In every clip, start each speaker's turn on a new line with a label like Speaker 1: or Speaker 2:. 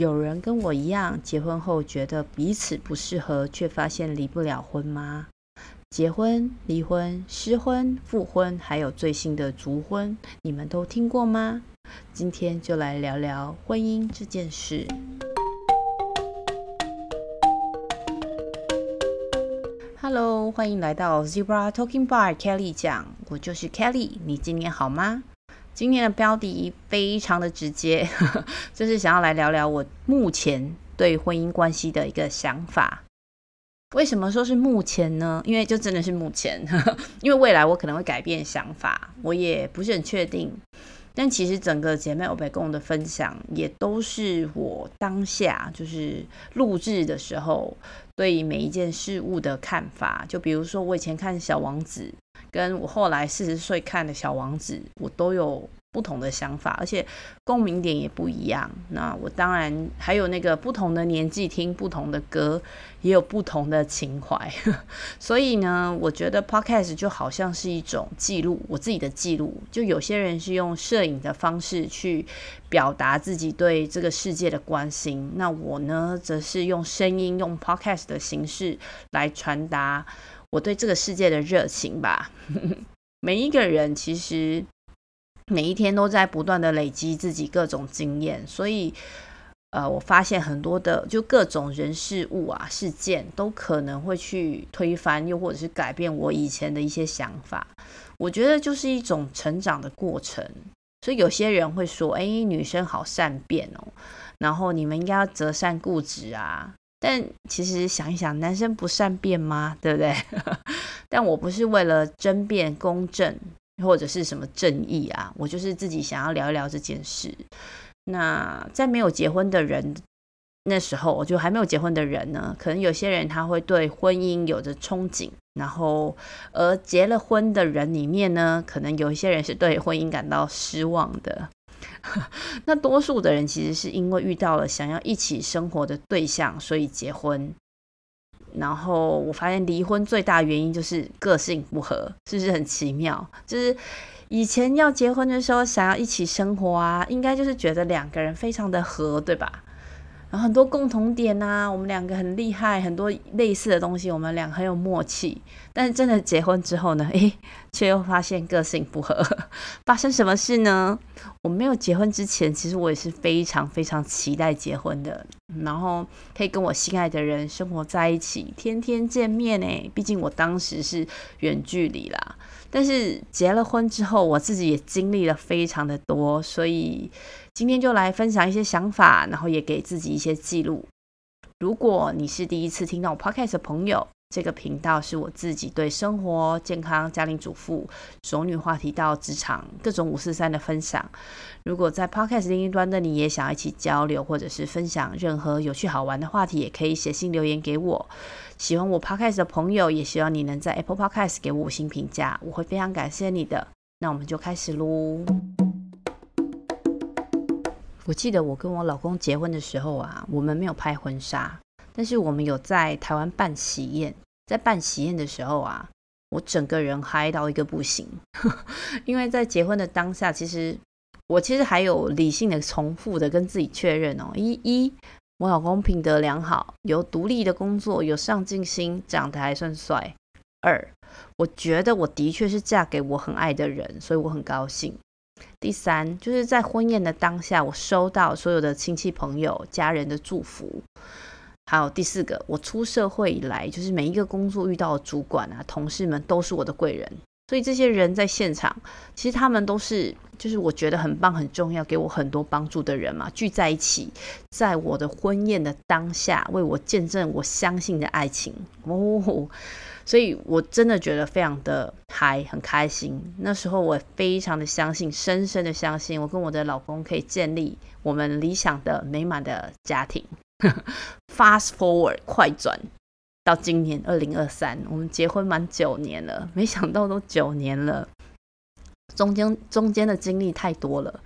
Speaker 1: 有人跟我一样，结婚后觉得彼此不适合，却发现离不了婚吗？结婚、离婚、失婚、复婚，还有最新的卒婚，你们都听过吗？今天就来聊聊婚姻这件事。Hello，欢迎来到 Zebra Talking Bar，Kelly 讲，我就是 Kelly，你今年好吗？今天的标题非常的直接，就是想要来聊聊我目前对婚姻关系的一个想法。为什么说是目前呢？因为就真的是目前，因为未来我可能会改变想法，我也不是很确定。但其实整个姐妹欧北共的分享，也都是我当下就是录制的时候对每一件事物的看法。就比如说我以前看《小王子》。跟我后来四十岁看的小王子，我都有不同的想法，而且共鸣点也不一样。那我当然还有那个不同的年纪听不同的歌，也有不同的情怀。所以呢，我觉得 Podcast 就好像是一种记录，我自己的记录。就有些人是用摄影的方式去表达自己对这个世界的关心，那我呢，则是用声音，用 Podcast 的形式来传达。我对这个世界的热情吧，每一个人其实每一天都在不断的累积自己各种经验，所以呃，我发现很多的就各种人事物啊事件都可能会去推翻，又或者是改变我以前的一些想法。我觉得就是一种成长的过程，所以有些人会说：“哎，女生好善变哦，然后你们应该要择善固执啊。”但其实想一想，男生不善变吗？对不对？但我不是为了争辩公正或者是什么正义啊，我就是自己想要聊一聊这件事。那在没有结婚的人那时候，我就还没有结婚的人呢，可能有些人他会对婚姻有着憧憬，然后而结了婚的人里面呢，可能有一些人是对婚姻感到失望的。那多数的人其实是因为遇到了想要一起生活的对象，所以结婚。然后我发现离婚最大原因就是个性不合，是不是很奇妙？就是以前要结婚的时候想要一起生活啊，应该就是觉得两个人非常的合，对吧？然后很多共同点呐、啊，我们两个很厉害，很多类似的东西，我们俩很有默契。但是真的结婚之后呢，诶，却又发现个性不合。发生什么事呢？我没有结婚之前，其实我也是非常非常期待结婚的，然后可以跟我心爱的人生活在一起，天天见面诶，毕竟我当时是远距离啦。但是结了婚之后，我自己也经历了非常的多，所以今天就来分享一些想法，然后也给自己一些记录。如果你是第一次听到我 Podcast 的朋友，这个频道是我自己对生活、健康、家庭主妇、熟女话题到职场各种五四三的分享。如果在 Podcast 另一端的你也想要一起交流，或者是分享任何有趣好玩的话题，也可以写信留言给我。喜欢我 Podcast 的朋友，也希望你能在 Apple Podcast 给我五星评价，我会非常感谢你的。那我们就开始喽。我记得我跟我老公结婚的时候啊，我们没有拍婚纱。但是我们有在台湾办喜宴，在办喜宴的时候啊，我整个人嗨到一个不行，因为在结婚的当下，其实我其实还有理性的重复的跟自己确认哦，一一我老公品德良好，有独立的工作，有上进心，长得还算帅。二，我觉得我的确是嫁给我很爱的人，所以我很高兴。第三，就是在婚宴的当下，我收到所有的亲戚朋友、家人的祝福。还有第四个，我出社会以来，就是每一个工作遇到的主管啊、同事们都是我的贵人，所以这些人在现场，其实他们都是，就是我觉得很棒、很重要，给我很多帮助的人嘛，聚在一起，在我的婚宴的当下，为我见证我相信的爱情。哦，所以我真的觉得非常的嗨，很开心。那时候我非常的相信，深深的相信，我跟我的老公可以建立我们理想的美满的家庭。Fast forward，快转到今年二零二三，我们结婚满九年了，没想到都九年了，中间中间的经历太多了，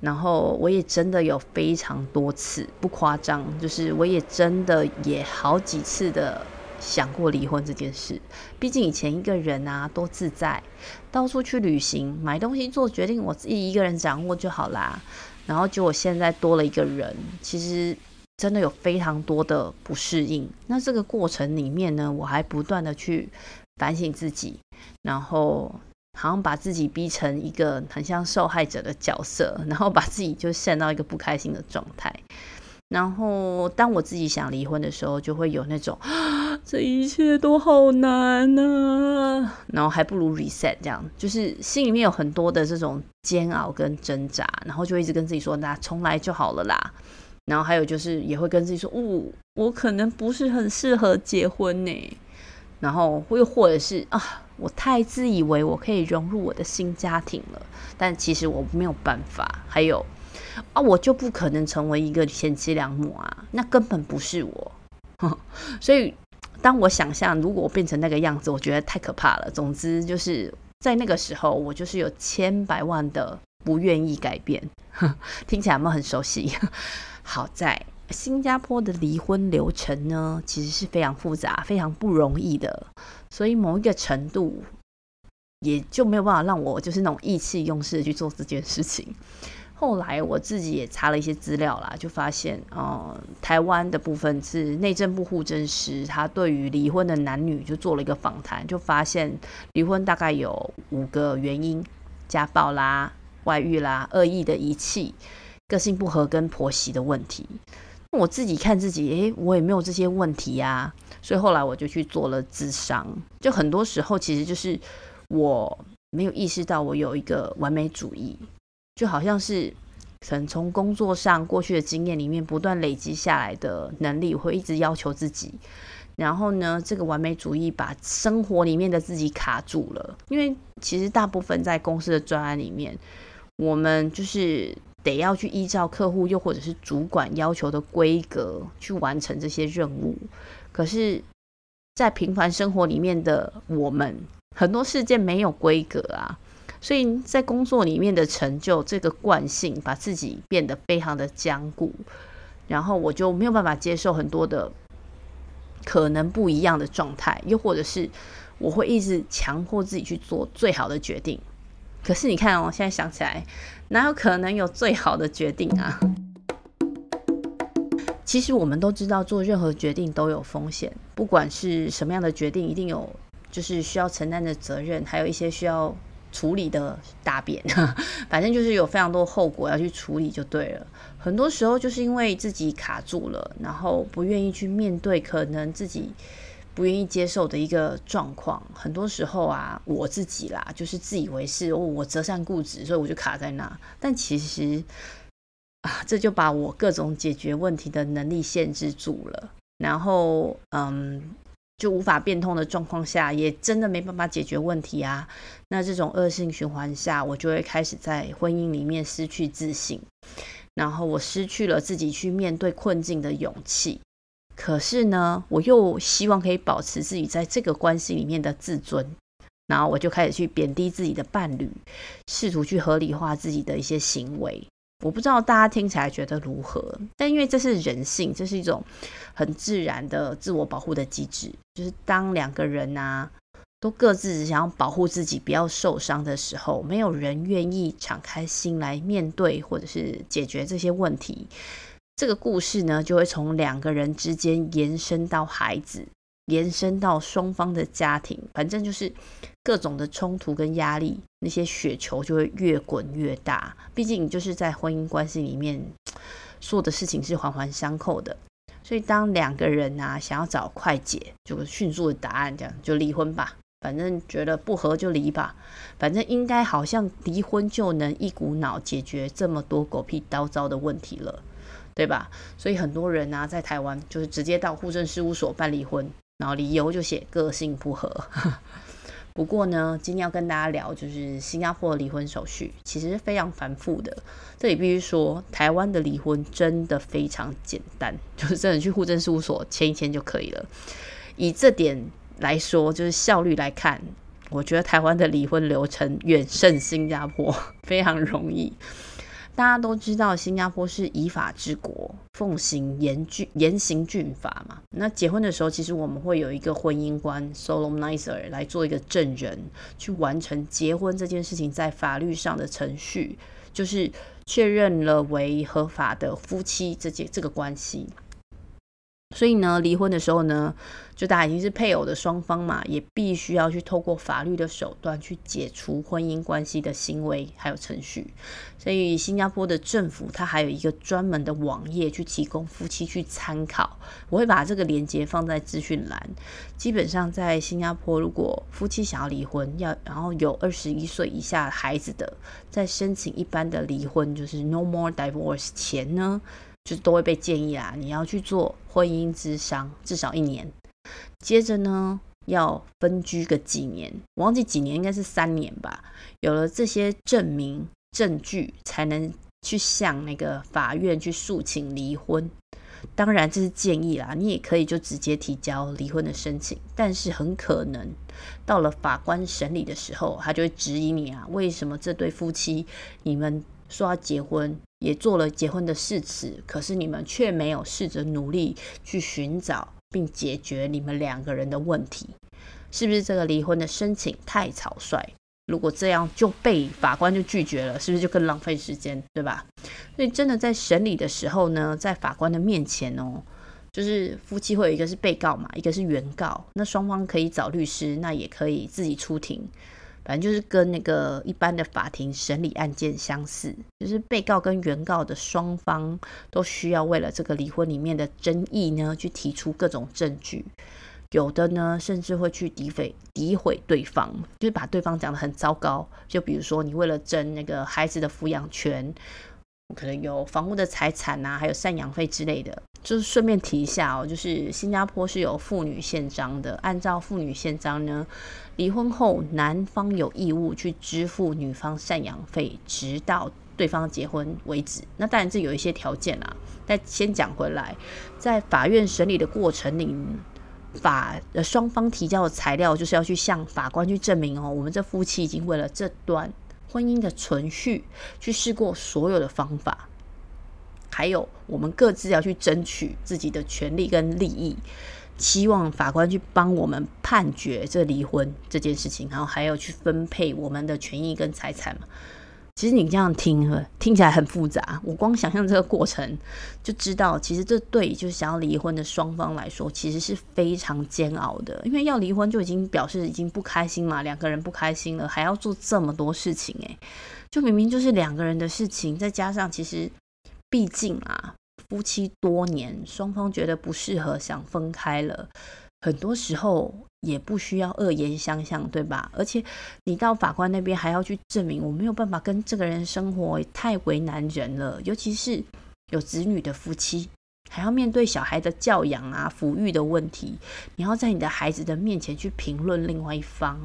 Speaker 1: 然后我也真的有非常多次，不夸张，就是我也真的也好几次的想过离婚这件事。毕竟以前一个人啊，多自在，到处去旅行，买东西做决定，我自己一个人掌握就好啦。然后结果现在多了一个人，其实真的有非常多的不适应。那这个过程里面呢，我还不断的去反省自己，然后好像把自己逼成一个很像受害者的角色，然后把自己就陷到一个不开心的状态。然后当我自己想离婚的时候，就会有那种这一切都好难啊，然后还不如 reset 这样，就是心里面有很多的这种煎熬跟挣扎，然后就一直跟自己说，那重来就好了啦。然后还有就是也会跟自己说，哦，我可能不是很适合结婚呢。然后又或者是啊，我太自以为我可以融入我的新家庭了，但其实我没有办法。还有。啊，我就不可能成为一个贤妻良母啊，那根本不是我。所以，当我想象如果我变成那个样子，我觉得太可怕了。总之，就是在那个时候，我就是有千百万的不愿意改变。听起来有没有很熟悉？好在新加坡的离婚流程呢，其实是非常复杂、非常不容易的，所以某一个程度也就没有办法让我就是那种意气用事去做这件事情。后来我自己也查了一些资料啦，就发现，呃，台湾的部分是内政部户政司，他对于离婚的男女就做了一个访谈，就发现离婚大概有五个原因：家暴啦、外遇啦、恶意的遗弃、个性不合跟婆媳的问题。我自己看自己，诶，我也没有这些问题呀，所以后来我就去做了智商。就很多时候，其实就是我没有意识到我有一个完美主义。就好像是，可能从工作上过去的经验里面不断累积下来的能力，会一直要求自己。然后呢，这个完美主义把生活里面的自己卡住了。因为其实大部分在公司的专案里面，我们就是得要去依照客户又或者是主管要求的规格去完成这些任务。可是，在平凡生活里面的我们，很多事件没有规格啊。所以在工作里面的成就，这个惯性把自己变得非常的僵固，然后我就没有办法接受很多的可能不一样的状态，又或者是我会一直强迫自己去做最好的决定。可是你看哦，现在想起来，哪有可能有最好的决定啊？其实我们都知道，做任何决定都有风险，不管是什么样的决定，一定有就是需要承担的责任，还有一些需要。处理的大便，反正就是有非常多后果要去处理就对了。很多时候就是因为自己卡住了，然后不愿意去面对可能自己不愿意接受的一个状况。很多时候啊，我自己啦，就是自以为是哦，我折善固执，所以我就卡在那。但其实啊，这就把我各种解决问题的能力限制住了。然后，嗯。就无法变通的状况下，也真的没办法解决问题啊。那这种恶性循环下，我就会开始在婚姻里面失去自信，然后我失去了自己去面对困境的勇气。可是呢，我又希望可以保持自己在这个关系里面的自尊，然后我就开始去贬低自己的伴侣，试图去合理化自己的一些行为。我不知道大家听起来觉得如何，但因为这是人性，这是一种很自然的自我保护的机制。就是当两个人啊都各自想要保护自己不要受伤的时候，没有人愿意敞开心来面对或者是解决这些问题。这个故事呢，就会从两个人之间延伸到孩子。延伸到双方的家庭，反正就是各种的冲突跟压力，那些雪球就会越滚越大。毕竟就是在婚姻关系里面，做的事情是环环相扣的。所以当两个人啊想要找快解，就迅速的答案，这样就离婚吧。反正觉得不合就离吧。反正应该好像离婚就能一股脑解决这么多狗屁叨糟的问题了，对吧？所以很多人啊在台湾就是直接到户政事务所办离婚。然后理由就写个性不合。不过呢，今天要跟大家聊，就是新加坡的离婚手续其实是非常繁复的。这里必须说，台湾的离婚真的非常简单，就是真的去户政事务所签一签就可以了。以这点来说，就是效率来看，我觉得台湾的离婚流程远胜新加坡，非常容易。大家都知道，新加坡是以法治国，奉行严峻严刑峻法嘛。那结婚的时候，其实我们会有一个婚姻官 （solemnizer） 来做一个证人，去完成结婚这件事情在法律上的程序，就是确认了为合法的夫妻这件这个关系。所以呢，离婚的时候呢，就大家已经是配偶的双方嘛，也必须要去透过法律的手段去解除婚姻关系的行为还有程序。所以新加坡的政府它还有一个专门的网页去提供夫妻去参考。我会把这个链接放在资讯栏。基本上在新加坡，如果夫妻想要离婚，要然后有二十一岁以下孩子的，在申请一般的离婚，就是 no more divorce 前呢。就是都会被建议啦，你要去做婚姻之商，至少一年。接着呢，要分居个几年，忘记几年，应该是三年吧。有了这些证明证据，才能去向那个法院去诉请离婚。当然这是建议啦，你也可以就直接提交离婚的申请。但是很可能到了法官审理的时候，他就会质疑你啊，为什么这对夫妻你们说要结婚？也做了结婚的誓词，可是你们却没有试着努力去寻找并解决你们两个人的问题，是不是这个离婚的申请太草率？如果这样就被法官就拒绝了，是不是就更浪费时间，对吧？所以真的在审理的时候呢，在法官的面前哦，就是夫妻会有一个是被告嘛，一个是原告，那双方可以找律师，那也可以自己出庭。反正就是跟那个一般的法庭审理案件相似，就是被告跟原告的双方都需要为了这个离婚里面的争议呢，去提出各种证据。有的呢，甚至会去诋毁诋毁对方，就是把对方讲得很糟糕。就比如说，你为了争那个孩子的抚养权，可能有房屋的财产啊，还有赡养费之类的。就是顺便提一下哦，就是新加坡是有妇女宪章的，按照妇女宪章呢。离婚后，男方有义务去支付女方赡养费，直到对方结婚为止。那当然这有一些条件啦。但先讲回来，在法院审理的过程里，法呃双方提交的材料就是要去向法官去证明哦，我们这夫妻已经为了这段婚姻的存续，去试过所有的方法，还有我们各自要去争取自己的权利跟利益。期望法官去帮我们判决这离婚这件事情，然后还要去分配我们的权益跟财产嘛。其实你这样听，听起来很复杂。我光想象这个过程，就知道其实这对就是想要离婚的双方来说，其实是非常煎熬的。因为要离婚就已经表示已经不开心嘛，两个人不开心了，还要做这么多事情，诶，就明明就是两个人的事情，再加上其实毕竟啊。夫妻多年，双方觉得不适合，想分开了。很多时候也不需要恶言相向，对吧？而且你到法官那边还要去证明我没有办法跟这个人生活，太为难人了。尤其是有子女的夫妻，还要面对小孩的教养啊、抚育的问题，你要在你的孩子的面前去评论另外一方，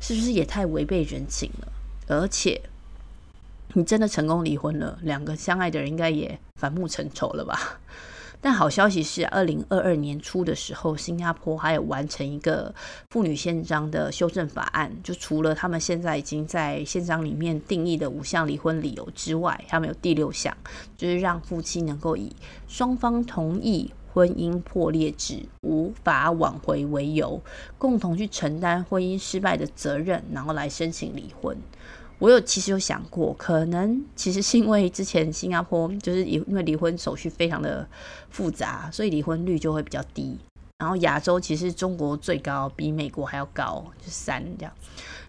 Speaker 1: 是不是也太违背人情了？而且。你真的成功离婚了，两个相爱的人应该也反目成仇了吧？但好消息是，二零二二年初的时候，新加坡还有完成一个妇女宪章的修正法案，就除了他们现在已经在宪章里面定义的五项离婚理由之外，他们有第六项，就是让夫妻能够以双方同意婚姻破裂至无法挽回为由，共同去承担婚姻失败的责任，然后来申请离婚。我有其实有想过，可能其实是因为之前新加坡就是因为离婚手续非常的复杂，所以离婚率就会比较低。然后亚洲其实中国最高，比美国还要高，就三这样。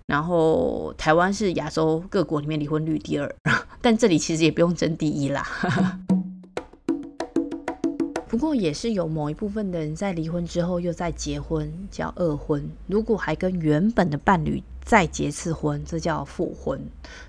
Speaker 1: 然后台湾是亚洲各国里面离婚率第二，但这里其实也不用争第一啦。不过也是有某一部分的人在离婚之后又再结婚，叫二婚。如果还跟原本的伴侣再结次婚，这叫复婚。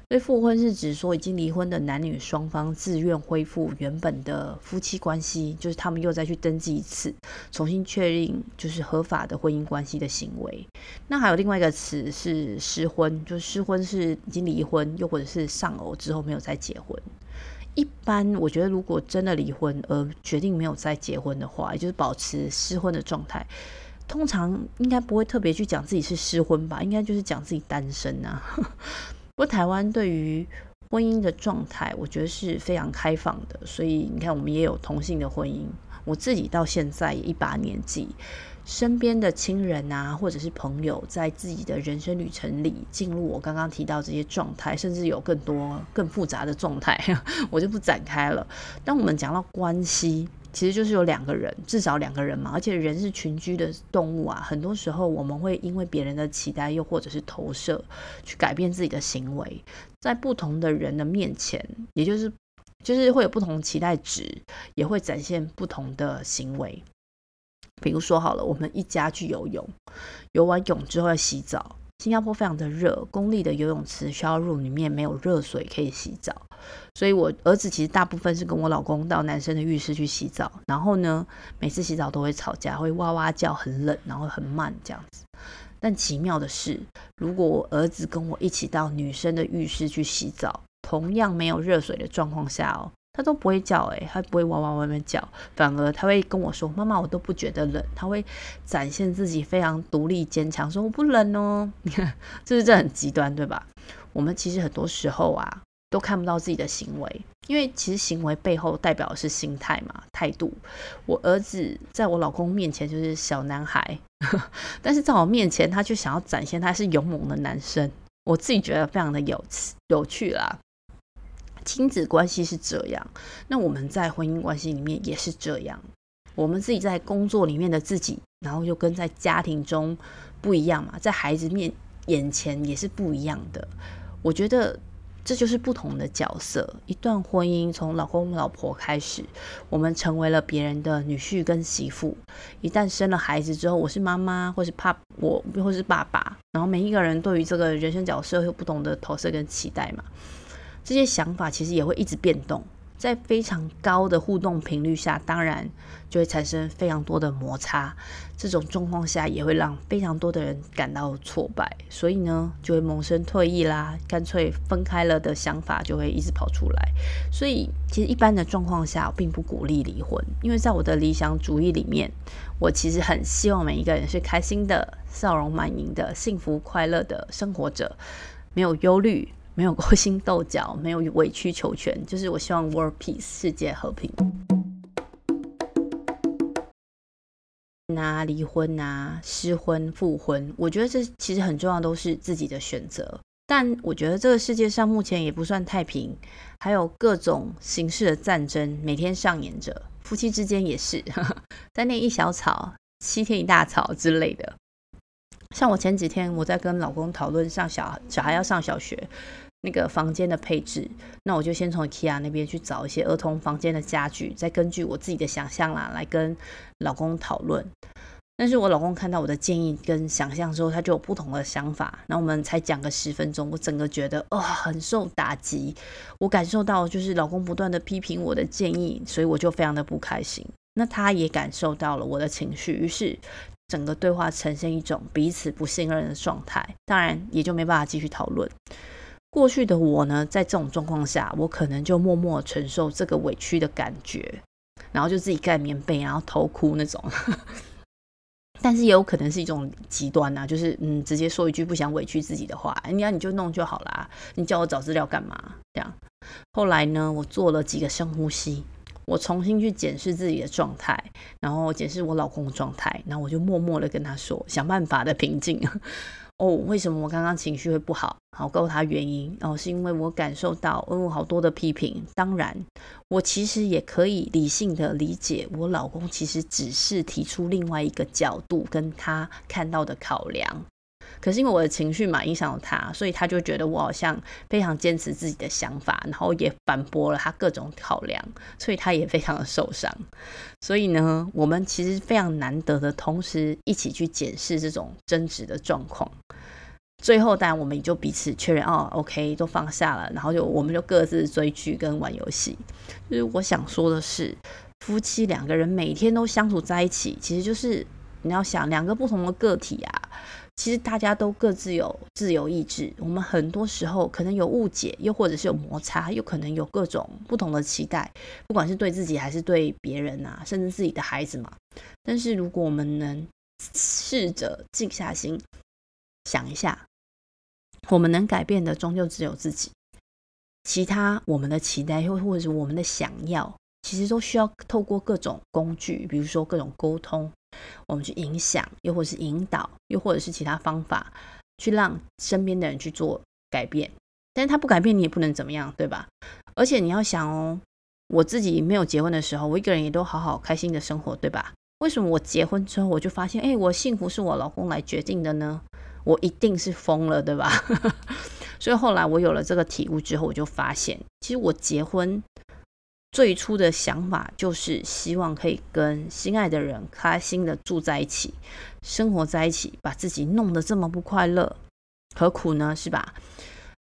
Speaker 1: 所以复婚是指说已经离婚的男女双方自愿恢复原本的夫妻关系，就是他们又再去登记一次，重新确认就是合法的婚姻关系的行为。那还有另外一个词是失婚，就是失婚是已经离婚，又或者是丧偶之后没有再结婚。一般我觉得，如果真的离婚而决定没有再结婚的话，也就是保持失婚的状态，通常应该不会特别去讲自己是失婚吧，应该就是讲自己单身啊。不过台湾对于婚姻的状态，我觉得是非常开放的。所以你看，我们也有同性的婚姻。我自己到现在一把年纪，身边的亲人啊，或者是朋友，在自己的人生旅程里进入我刚刚提到这些状态，甚至有更多更复杂的状态，我就不展开了。当我们讲到关系，其实就是有两个人，至少两个人嘛，而且人是群居的动物啊，很多时候我们会因为别人的期待，又或者是投射，去改变自己的行为，在不同的人的面前，也就是。就是会有不同期待值，也会展现不同的行为。比如说好了，我们一家去游泳，游完泳之后要洗澡。新加坡非常的热，公立的游泳池 shower room 里面没有热水可以洗澡，所以我儿子其实大部分是跟我老公到男生的浴室去洗澡。然后呢，每次洗澡都会吵架，会哇哇叫，很冷，然后很慢这样子。但奇妙的是，如果我儿子跟我一起到女生的浴室去洗澡，同样没有热水的状况下哦，他都不会叫，诶，他不会哇哇哇哇叫，反而他会跟我说：“妈妈，我都不觉得冷。”他会展现自己非常独立坚强，说：“我不冷哦。”你看，这是这很极端，对吧？我们其实很多时候啊，都看不到自己的行为，因为其实行为背后代表的是心态嘛，态度。我儿子在我老公面前就是小男孩，但是在我面前，他就想要展现他是勇猛的男生。我自己觉得非常的有有趣啦。亲子关系是这样，那我们在婚姻关系里面也是这样。我们自己在工作里面的自己，然后又跟在家庭中不一样嘛，在孩子面眼前也是不一样的。我觉得这就是不同的角色。一段婚姻从老公老婆开始，我们成为了别人的女婿跟媳妇。一旦生了孩子之后，我是妈妈，或是爸，我或是爸爸。然后每一个人对于这个人生角色有不同的投射跟期待嘛。这些想法其实也会一直变动，在非常高的互动频率下，当然就会产生非常多的摩擦。这种状况下，也会让非常多的人感到挫败，所以呢，就会萌生退役啦，干脆分开了的想法就会一直跑出来。所以，其实一般的状况下，我并不鼓励离婚，因为在我的理想主义里面，我其实很希望每一个人是开心的、笑容满盈的、幸福快乐的生活者，没有忧虑。没有勾心斗角，没有委曲求全，就是我希望 world peace 世界和平。那离婚啊、失婚、复婚，我觉得这其实很重要，都是自己的选择。但我觉得这个世界上目前也不算太平，还有各种形式的战争每天上演着，夫妻之间也是，三天一小吵，七天一大吵之类的。像我前几天我在跟老公讨论上小小孩要上小学那个房间的配置，那我就先从 IKEA 那边去找一些儿童房间的家具，再根据我自己的想象啦来跟老公讨论。但是我老公看到我的建议跟想象之后，他就有不同的想法。那我们才讲个十分钟，我整个觉得啊、哦、很受打击。我感受到就是老公不断的批评我的建议，所以我就非常的不开心。那他也感受到了我的情绪，于是。整个对话呈现一种彼此不信任的状态，当然也就没办法继续讨论。过去的我呢，在这种状况下，我可能就默默承受这个委屈的感觉，然后就自己盖棉被，然后偷哭那种。但是也有可能是一种极端啊，就是嗯，直接说一句不想委屈自己的话，你要你就弄就好啦，你叫我找资料干嘛？这样。后来呢，我做了几个深呼吸。我重新去检视自己的状态，然后检视我老公的状态，然后我就默默的跟他说，想办法的平静。哦，为什么我刚刚情绪会不好？好，告诉他原因。哦，是因为我感受到，嗯，好多的批评。当然，我其实也可以理性的理解，我老公其实只是提出另外一个角度跟他看到的考量。可是因为我的情绪嘛，影响了他，所以他就觉得我好像非常坚持自己的想法，然后也反驳了他各种考量，所以他也非常的受伤。所以呢，我们其实非常难得的同时一起去检视这种争执的状况。最后，当然我们也就彼此确认，哦，OK，都放下了，然后就我们就各自追剧跟玩游戏。就是我想说的是，夫妻两个人每天都相处在一起，其实就是你要想两个不同的个体啊。其实大家都各自有自由意志，我们很多时候可能有误解，又或者是有摩擦，又可能有各种不同的期待，不管是对自己还是对别人啊，甚至自己的孩子嘛。但是如果我们能试着静下心想一下，我们能改变的终究只有自己。其他我们的期待，又或者是我们的想要，其实都需要透过各种工具，比如说各种沟通，我们去影响，又或者是引导，又或者是其他方法，去让身边的人去做改变。但是他不改变，你也不能怎么样，对吧？而且你要想哦，我自己没有结婚的时候，我一个人也都好好开心的生活，对吧？为什么我结婚之后，我就发现，哎，我幸福是我老公来决定的呢？我一定是疯了，对吧？所以后来我有了这个体悟之后，我就发现，其实我结婚最初的想法就是希望可以跟心爱的人开心的住在一起，生活在一起，把自己弄得这么不快乐，何苦呢？是吧？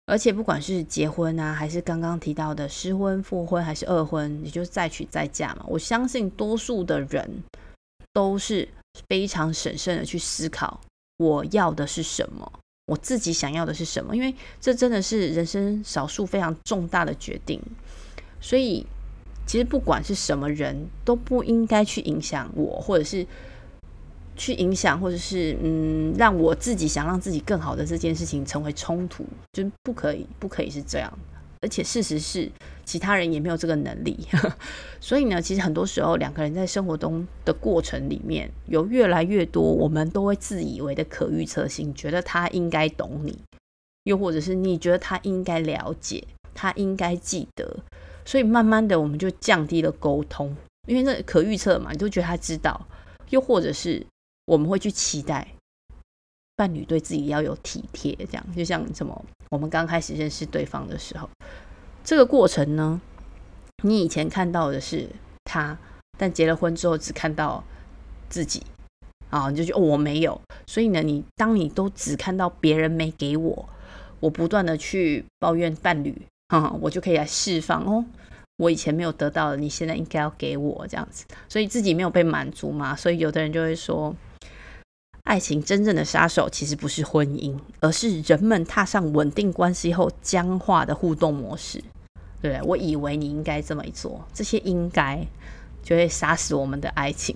Speaker 1: 而且不管是结婚啊，还是刚刚提到的失婚、复婚，还是二婚，也就是再娶再嫁嘛，我相信多数的人都是非常审慎的去思考。我要的是什么？我自己想要的是什么？因为这真的是人生少数非常重大的决定，所以其实不管是什么人都不应该去影响我，或者是去影响，或者是嗯，让我自己想让自己更好的这件事情成为冲突，就不可以，不可以是这样。而且事实是，其他人也没有这个能力，所以呢，其实很多时候两个人在生活中的过程里面，有越来越多我们都会自以为的可预测性，觉得他应该懂你，又或者是你觉得他应该了解，他应该记得，所以慢慢的我们就降低了沟通，因为那可预测嘛，你都觉得他知道，又或者是我们会去期待伴侣对自己要有体贴，这样就像什么。我们刚开始认识对方的时候，这个过程呢，你以前看到的是他，但结了婚之后只看到自己啊，你就觉得，我没有。所以呢，你当你都只看到别人没给我，我不断的去抱怨伴侣，哈，我就可以来释放哦，我以前没有得到的，你现在应该要给我这样子。所以自己没有被满足嘛，所以有的人就会说。爱情真正的杀手其实不是婚姻，而是人们踏上稳定关系后僵化的互动模式。对，我以为你应该这么做，这些应该就会杀死我们的爱情。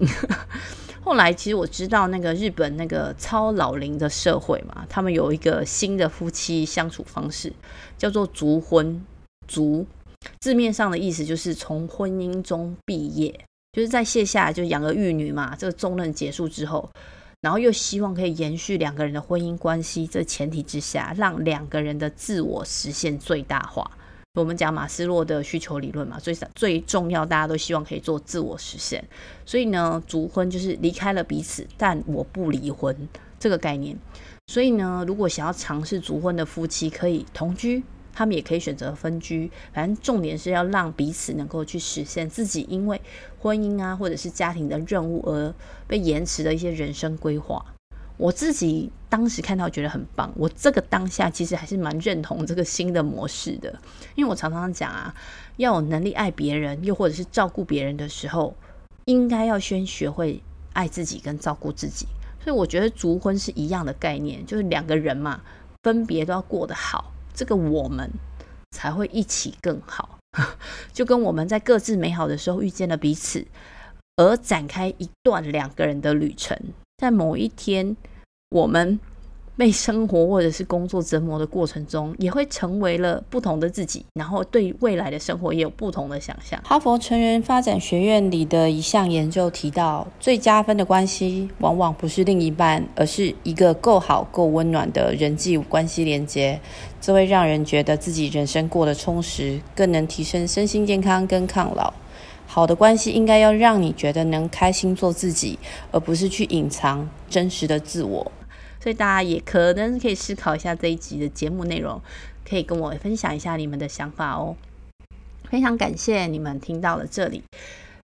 Speaker 1: 后来，其实我知道那个日本那个超老龄的社会嘛，他们有一个新的夫妻相处方式，叫做“卒婚”。卒字面上的意思就是从婚姻中毕业，就是在卸下就养儿育女嘛，这个重任结束之后。然后又希望可以延续两个人的婚姻关系，这前提之下，让两个人的自我实现最大化。我们讲马斯洛的需求理论嘛，最最重要，大家都希望可以做自我实现。所以呢，卒婚就是离开了彼此，但我不离婚这个概念。所以呢，如果想要尝试卒婚的夫妻，可以同居。他们也可以选择分居，反正重点是要让彼此能够去实现自己因为婚姻啊，或者是家庭的任务而被延迟的一些人生规划。我自己当时看到觉得很棒，我这个当下其实还是蛮认同这个新的模式的，因为我常常讲啊，要有能力爱别人，又或者是照顾别人的时候，应该要先学会爱自己跟照顾自己。所以我觉得卒婚是一样的概念，就是两个人嘛，分别都要过得好。这个我们才会一起更好，就跟我们在各自美好的时候遇见了彼此，而展开一段两个人的旅程。在某一天，我们。被生活或者是工作折磨的过程中，也会成为了不同的自己，然后对未来的生活也有不同的想象。哈佛成人发展学院里的一项研究提到，最加分的关系往往不是另一半，而是一个够好、够温暖的人际关系连接，这会让人觉得自己人生过得充实，更能提升身心健康跟抗老。好的关系应该要让你觉得能开心做自己，而不是去隐藏真实的自我。所以大家也可能可以思考一下这一集的节目内容，可以跟我分享一下你们的想法哦。非常感谢你们听到了这里。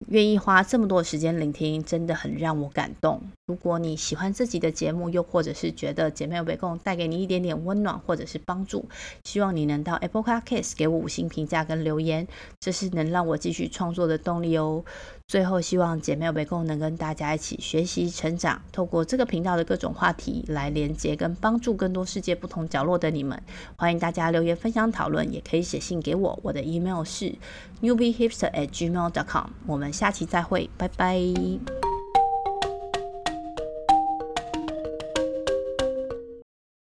Speaker 1: 愿意花这么多时间聆听，真的很让我感动。如果你喜欢这集的节目，又或者是觉得姐妹有被共带给你一点点温暖或者是帮助，希望你能到 Apple Podcast 给我五星评价跟留言，这是能让我继续创作的动力哦。最后，希望姐妹有被共能跟大家一起学习成长，透过这个频道的各种话题来连接跟帮助更多世界不同角落的你们。欢迎大家留言分享讨论，也可以写信给我，我的 email 是 newbiehipster@gmail.com。我们下期再会，拜拜。